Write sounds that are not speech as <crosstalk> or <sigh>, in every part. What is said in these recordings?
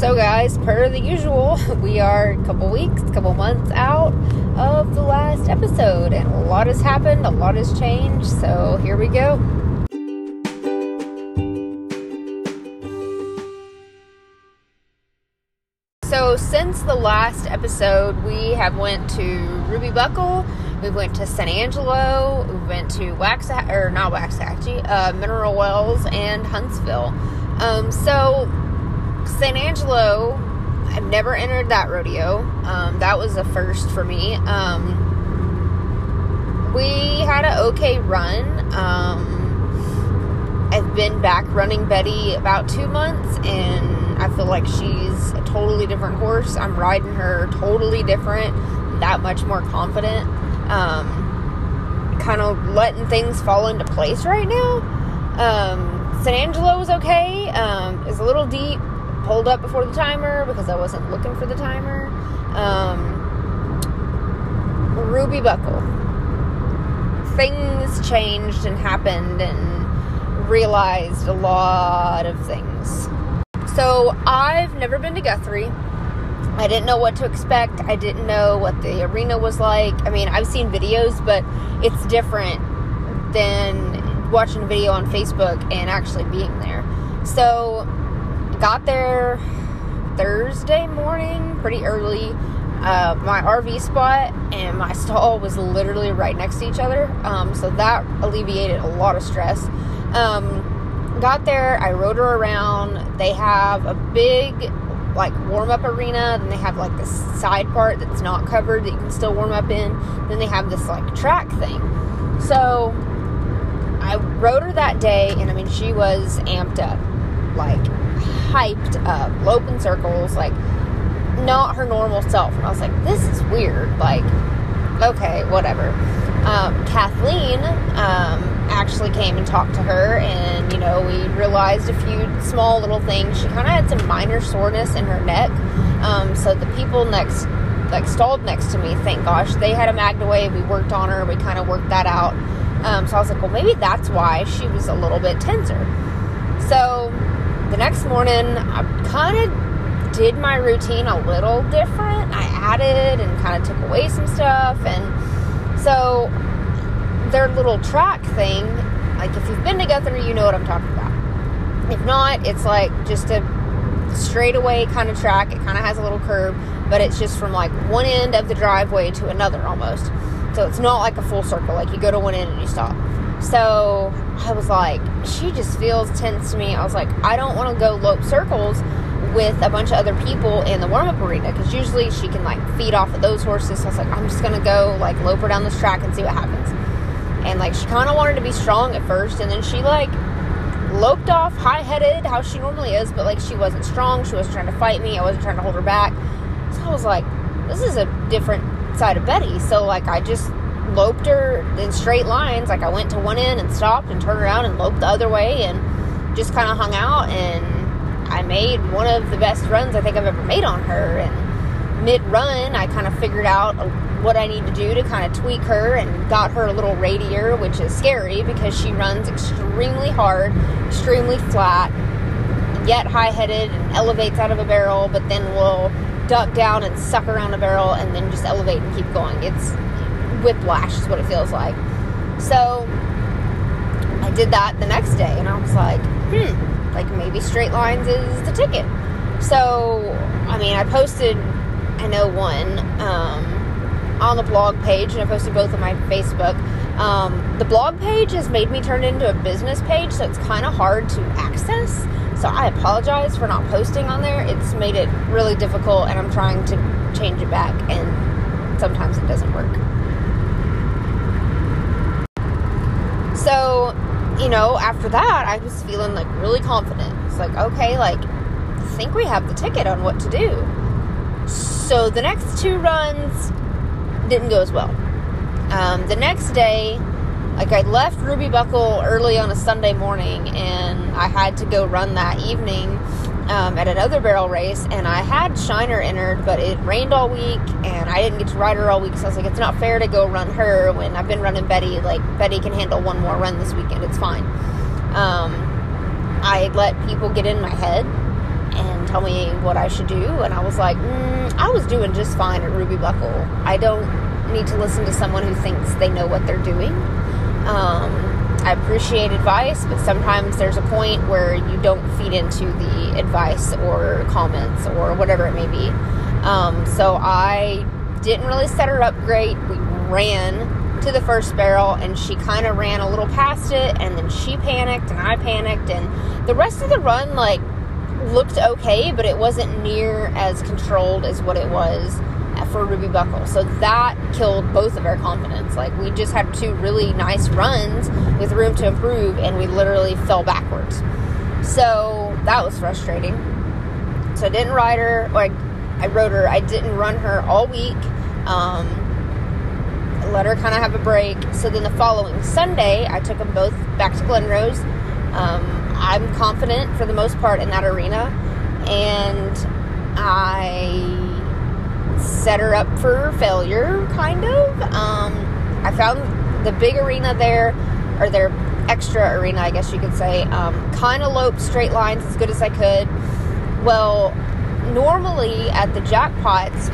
So, guys, per the usual, <laughs> we are a couple weeks, a couple months out of the last episode, and a lot has happened, a lot has changed. So, here we go. So, since the last episode, we have went to Ruby Buckle, we went to San Angelo, we went to Waxahachie, or not Waxahachie, uh, Mineral Wells, and Huntsville. Um, so, San Angelo, I've never entered that rodeo. Um, that was a first for me. Um, we had an okay run. Um, I've been back running Betty about two months, and I feel like she's a totally different horse. I'm riding her totally different, that much more confident. Um, kind of letting things fall into place right now. Um, San Angelo was okay. Um, it's a little deep pulled up before the timer because I wasn't looking for the timer. Um, Ruby Buckle. Things changed and happened and realized a lot of things. So I've never been to Guthrie. I didn't know what to expect. I didn't know what the arena was like. I mean, I've seen videos, but it's different than watching a video on Facebook and actually being there. So got there Thursday morning, pretty early. Uh, my RV spot and my stall was literally right next to each other, um, so that alleviated a lot of stress. Um, got there, I rode her around. They have a big like warm up arena, then they have like this side part that's not covered that you can still warm up in. Then they have this like track thing. So I rode her that day, and I mean, she was amped up, like hyped up, loping circles, like not her normal self. And I was like, this is weird. Like, okay, whatever. Um, Kathleen um, actually came and talked to her, and you know, we realized a few small little things. She kind of had some minor soreness in her neck. Um, so the people next, like, stalled next to me, thank gosh, they had a MagnaWave. We worked on her, we kind of worked that out. Um, so I was like, well, maybe that's why she was a little bit tenser. So the next morning, I kind of did my routine a little different. I added and kind of took away some stuff. And so, their little track thing, like if you've been to Guthrie, you know what I'm talking about. If not, it's like just a straightaway kind of track. It kind of has a little curve, but it's just from like one end of the driveway to another almost. So it's not like a full circle, like you go to one end and you stop. So I was like, she just feels tense to me. I was like, I don't want to go lope circles with a bunch of other people in the warm up arena because usually she can like feed off of those horses. So I was like, I'm just gonna go like lope her down this track and see what happens. And like she kind of wanted to be strong at first, and then she like loped off high headed how she normally is, but like she wasn't strong. She wasn't trying to fight me. I wasn't trying to hold her back. So I was like, this is a different side of Betty. So like I just loped her in straight lines. Like I went to one end and stopped and turned around and loped the other way and just kind of hung out. And I made one of the best runs I think I've ever made on her. And mid run, I kind of figured out what I need to do to kind of tweak her and got her a little radier, which is scary because she runs extremely hard, extremely flat, yet high headed and elevates out of a barrel, but then will duck down and suck around a barrel and then just elevate and keep going. It's whiplash is what it feels like. So I did that the next day and I was like, hmm, like maybe straight lines is the ticket. So, I mean, I posted, I know one, um, on the blog page and I posted both on my Facebook. Um, the blog page has made me turn into a business page, so it's kind of hard to access. So I apologize for not posting on there. It's made it really difficult, and I'm trying to change it back, and sometimes it doesn't work. So, you know, after that, I was feeling like really confident. It's like, okay, like, I think we have the ticket on what to do. So the next two runs didn't go as well. Um, the next day, like I left Ruby Buckle early on a Sunday morning, and I had to go run that evening um, at another barrel race, and I had Shiner entered, but it rained all week, and I didn't get to ride her all week. So I was like, it's not fair to go run her when I've been running Betty. Like Betty can handle one more run this weekend. It's fine. Um, I let people get in my head and tell me what I should do. And I was like, mm, I was doing just fine at Ruby Buckle. I don't need to listen to someone who thinks they know what they're doing. Um, I appreciate advice, but sometimes there's a point where you don't feed into the advice or comments or whatever it may be. Um, so I didn't really set her up great. We ran to the first barrel and she kind of ran a little past it and then she panicked and I panicked and the rest of the run like looked okay, but it wasn't near as controlled as what it was for Ruby Buckle. So that killed both of our confidence. Like we just had two really nice runs with room to improve and we literally fell backwards. So that was frustrating. So I didn't ride her, I, I rode her. I didn't run her all week. Um, let her kind of have a break. So then the following Sunday, I took them both back to Glen Rose. Um, I'm confident for the most part in that arena, and I set her up for failure, kind of. Um, I found the big arena there, or their extra arena, I guess you could say, um, kind of loped straight lines as good as I could. Well, normally at the jackpots,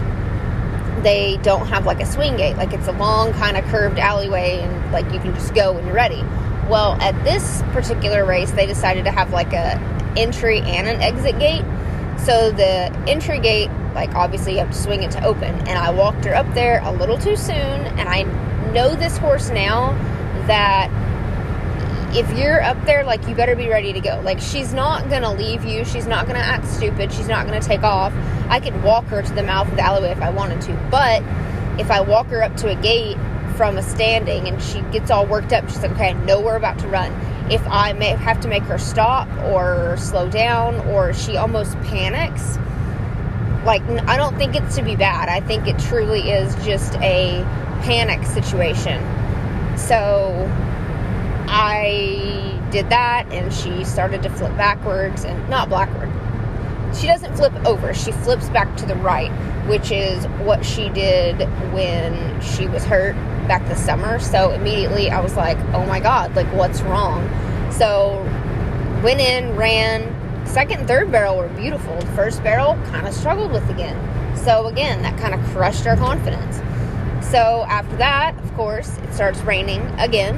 they don't have like a swing gate. Like it's a long kind of curved alleyway and like you can just go when you're ready. Well, at this particular race, they decided to have like a entry and an exit gate. So the entry gate like, obviously, you have to swing it to open. And I walked her up there a little too soon. And I know this horse now that if you're up there, like, you better be ready to go. Like, she's not going to leave you. She's not going to act stupid. She's not going to take off. I could walk her to the mouth of the alleyway if I wanted to. But if I walk her up to a gate from a standing and she gets all worked up, she's like, okay, I know we're about to run. If I may have to make her stop or slow down or she almost panics, like I don't think it's to be bad. I think it truly is just a panic situation. So I did that and she started to flip backwards and not backward. She doesn't flip over. She flips back to the right, which is what she did when she was hurt back this summer. So immediately I was like, "Oh my god, like what's wrong?" So went in, ran, second and third barrel were beautiful. The first barrel kind of struggled with again. So again, that kind of crushed our confidence. So after that, of course, it starts raining again.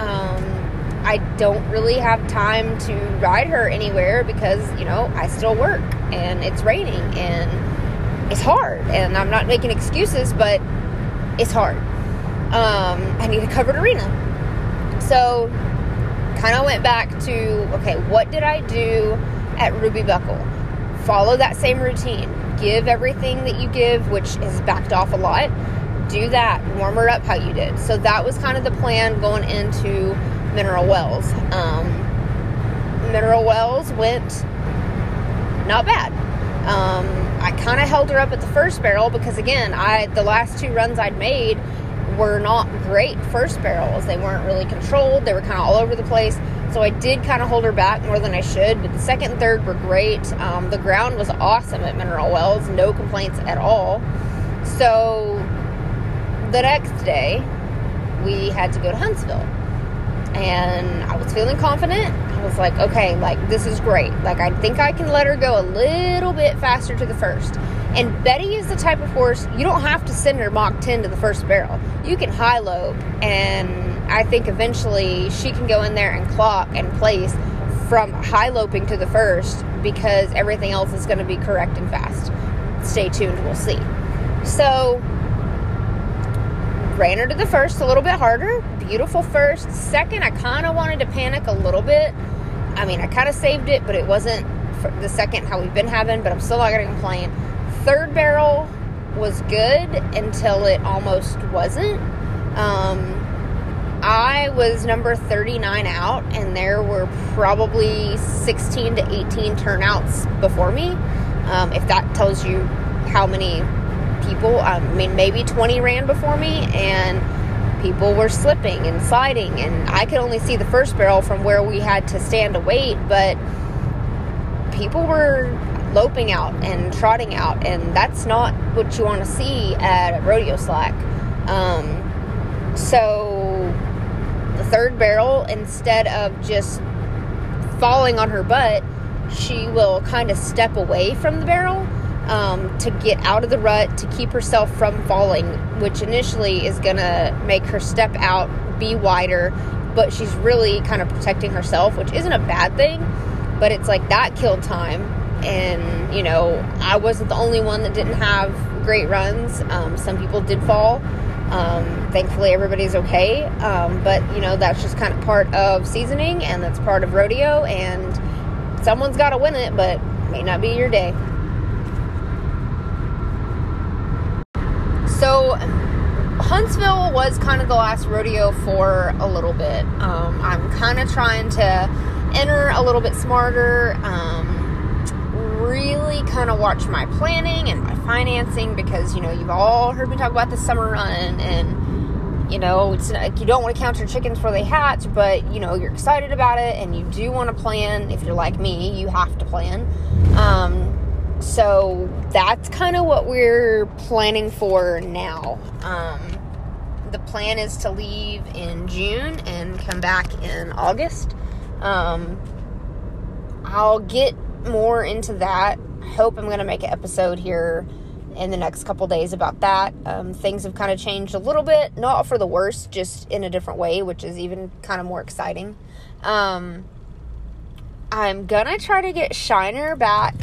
Um, I don't really have time to ride her anywhere because, you know, I still work and it's raining and it's hard. And I'm not making excuses, but it's hard. Um, I need a covered arena. So, kind of went back to okay, what did I do at Ruby Buckle. Follow that same routine. Give everything that you give, which has backed off a lot. Do that. Warm her up how you did. So that was kind of the plan going into Mineral Wells. Um, Mineral Wells went not bad. Um, I kind of held her up at the first barrel because again, I the last two runs I'd made were not great first barrels. They weren't really controlled. They were kind of all over the place. So I did kind of hold her back more than I should, but the second and third were great. Um, the ground was awesome at Mineral Wells, no complaints at all. So the next day, we had to go to Huntsville. And I was feeling confident. I was like, okay, like this is great. Like I think I can let her go a little bit faster to the first. And Betty is the type of horse you don't have to send her Mach 10 to the first barrel. You can high lope and I think eventually she can go in there and clock and place from high loping to the first because everything else is going to be correct and fast. Stay tuned, we'll see. So, ran her to the first a little bit harder. Beautiful first. Second, I kind of wanted to panic a little bit. I mean, I kind of saved it, but it wasn't the second how we've been having, but I'm still not going to complain. Third barrel was good until it almost wasn't. Um, I was number 39 out, and there were probably 16 to 18 turnouts before me. Um, if that tells you how many people, I mean, maybe 20 ran before me, and people were slipping and sliding, and I could only see the first barrel from where we had to stand to wait, but people were loping out and trotting out, and that's not what you want to see at a rodeo slack. Um, so third barrel, instead of just falling on her butt she will kind of step away from the barrel um, to get out of the rut to keep herself from falling, which initially is going to make her step out, be wider, but she's really kind of protecting herself, which isn't a bad thing, but it's like that killed time. And, you know, I wasn't the only one that didn't have great runs. Um, some people did fall. Um, thankfully, everybody's okay. Um, but, you know, that's just kind of part of seasoning and that's part of rodeo. And someone's got to win it, but it may not be your day. So, Huntsville was kind of the last rodeo for a little bit. Um, I'm kind of trying to enter a little bit smarter. Um, really kind of watch my planning and my financing because you know you've all heard me talk about the summer run and you know it's like you don't want to count your chickens before they hatch but you know you're excited about it and you do want to plan if you're like me you have to plan um, so that's kind of what we're planning for now. Um, the plan is to leave in June and come back in August. Um, I'll get more into that. Hope I'm going to make an episode here in the next couple days about that. Um, things have kind of changed a little bit, not for the worse, just in a different way, which is even kind of more exciting. Um, I'm gonna try to get Shiner back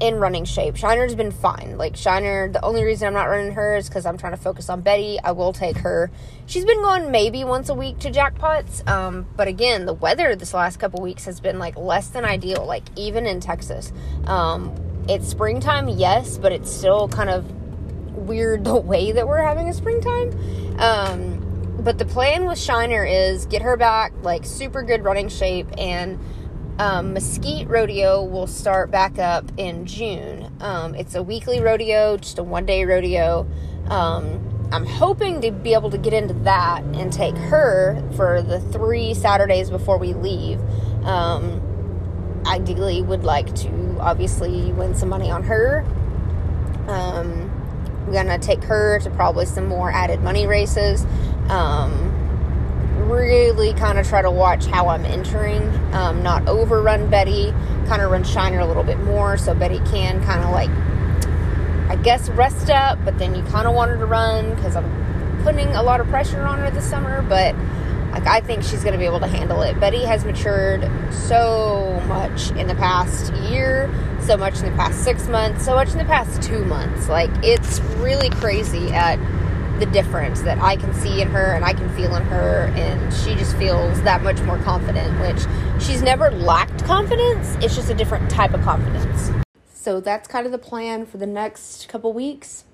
in running shape. Shiner's been fine. Like Shiner, the only reason I'm not running her is because I'm trying to focus on Betty. I will take her. She's been going maybe once a week to jackpots. Um, but again, the weather this last couple weeks has been like less than ideal. Like even in Texas, um, it's springtime, yes, but it's still kind of weird <laughs> the way that we're having a springtime. Um, but the plan with Shiner is get her back like super good running shape and um, Mesquite Rodeo will start back up in June. Um, it's a weekly rodeo, just a one day rodeo. Um, I'm hoping to be able to get into that and take her for the three Saturdays before we leave. Um, ideally, would like to obviously win some money on her. Um, I'm gonna take her to probably some more added money races. Um, really kind of try to watch how I'm entering, um, not overrun Betty, kind of run Shiner a little bit more so Betty can kind of like, I guess, rest up, but then you kind of want her to run because I'm putting a lot of pressure on her this summer, but like I think she's going to be able to handle it. Betty has matured so much in the past year, so much in the past six months, so much in the past two months. Like it's really crazy at the difference that I can see in her and I can feel in her, and she just feels that much more confident, which she's never lacked confidence. It's just a different type of confidence. So that's kind of the plan for the next couple weeks.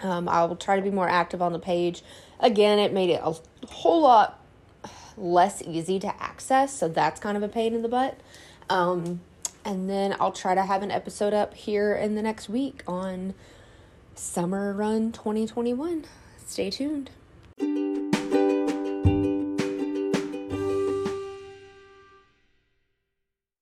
Um, I will try to be more active on the page. Again, it made it a whole lot less easy to access, so that's kind of a pain in the butt. Um, and then I'll try to have an episode up here in the next week on Summer Run 2021. Stay tuned.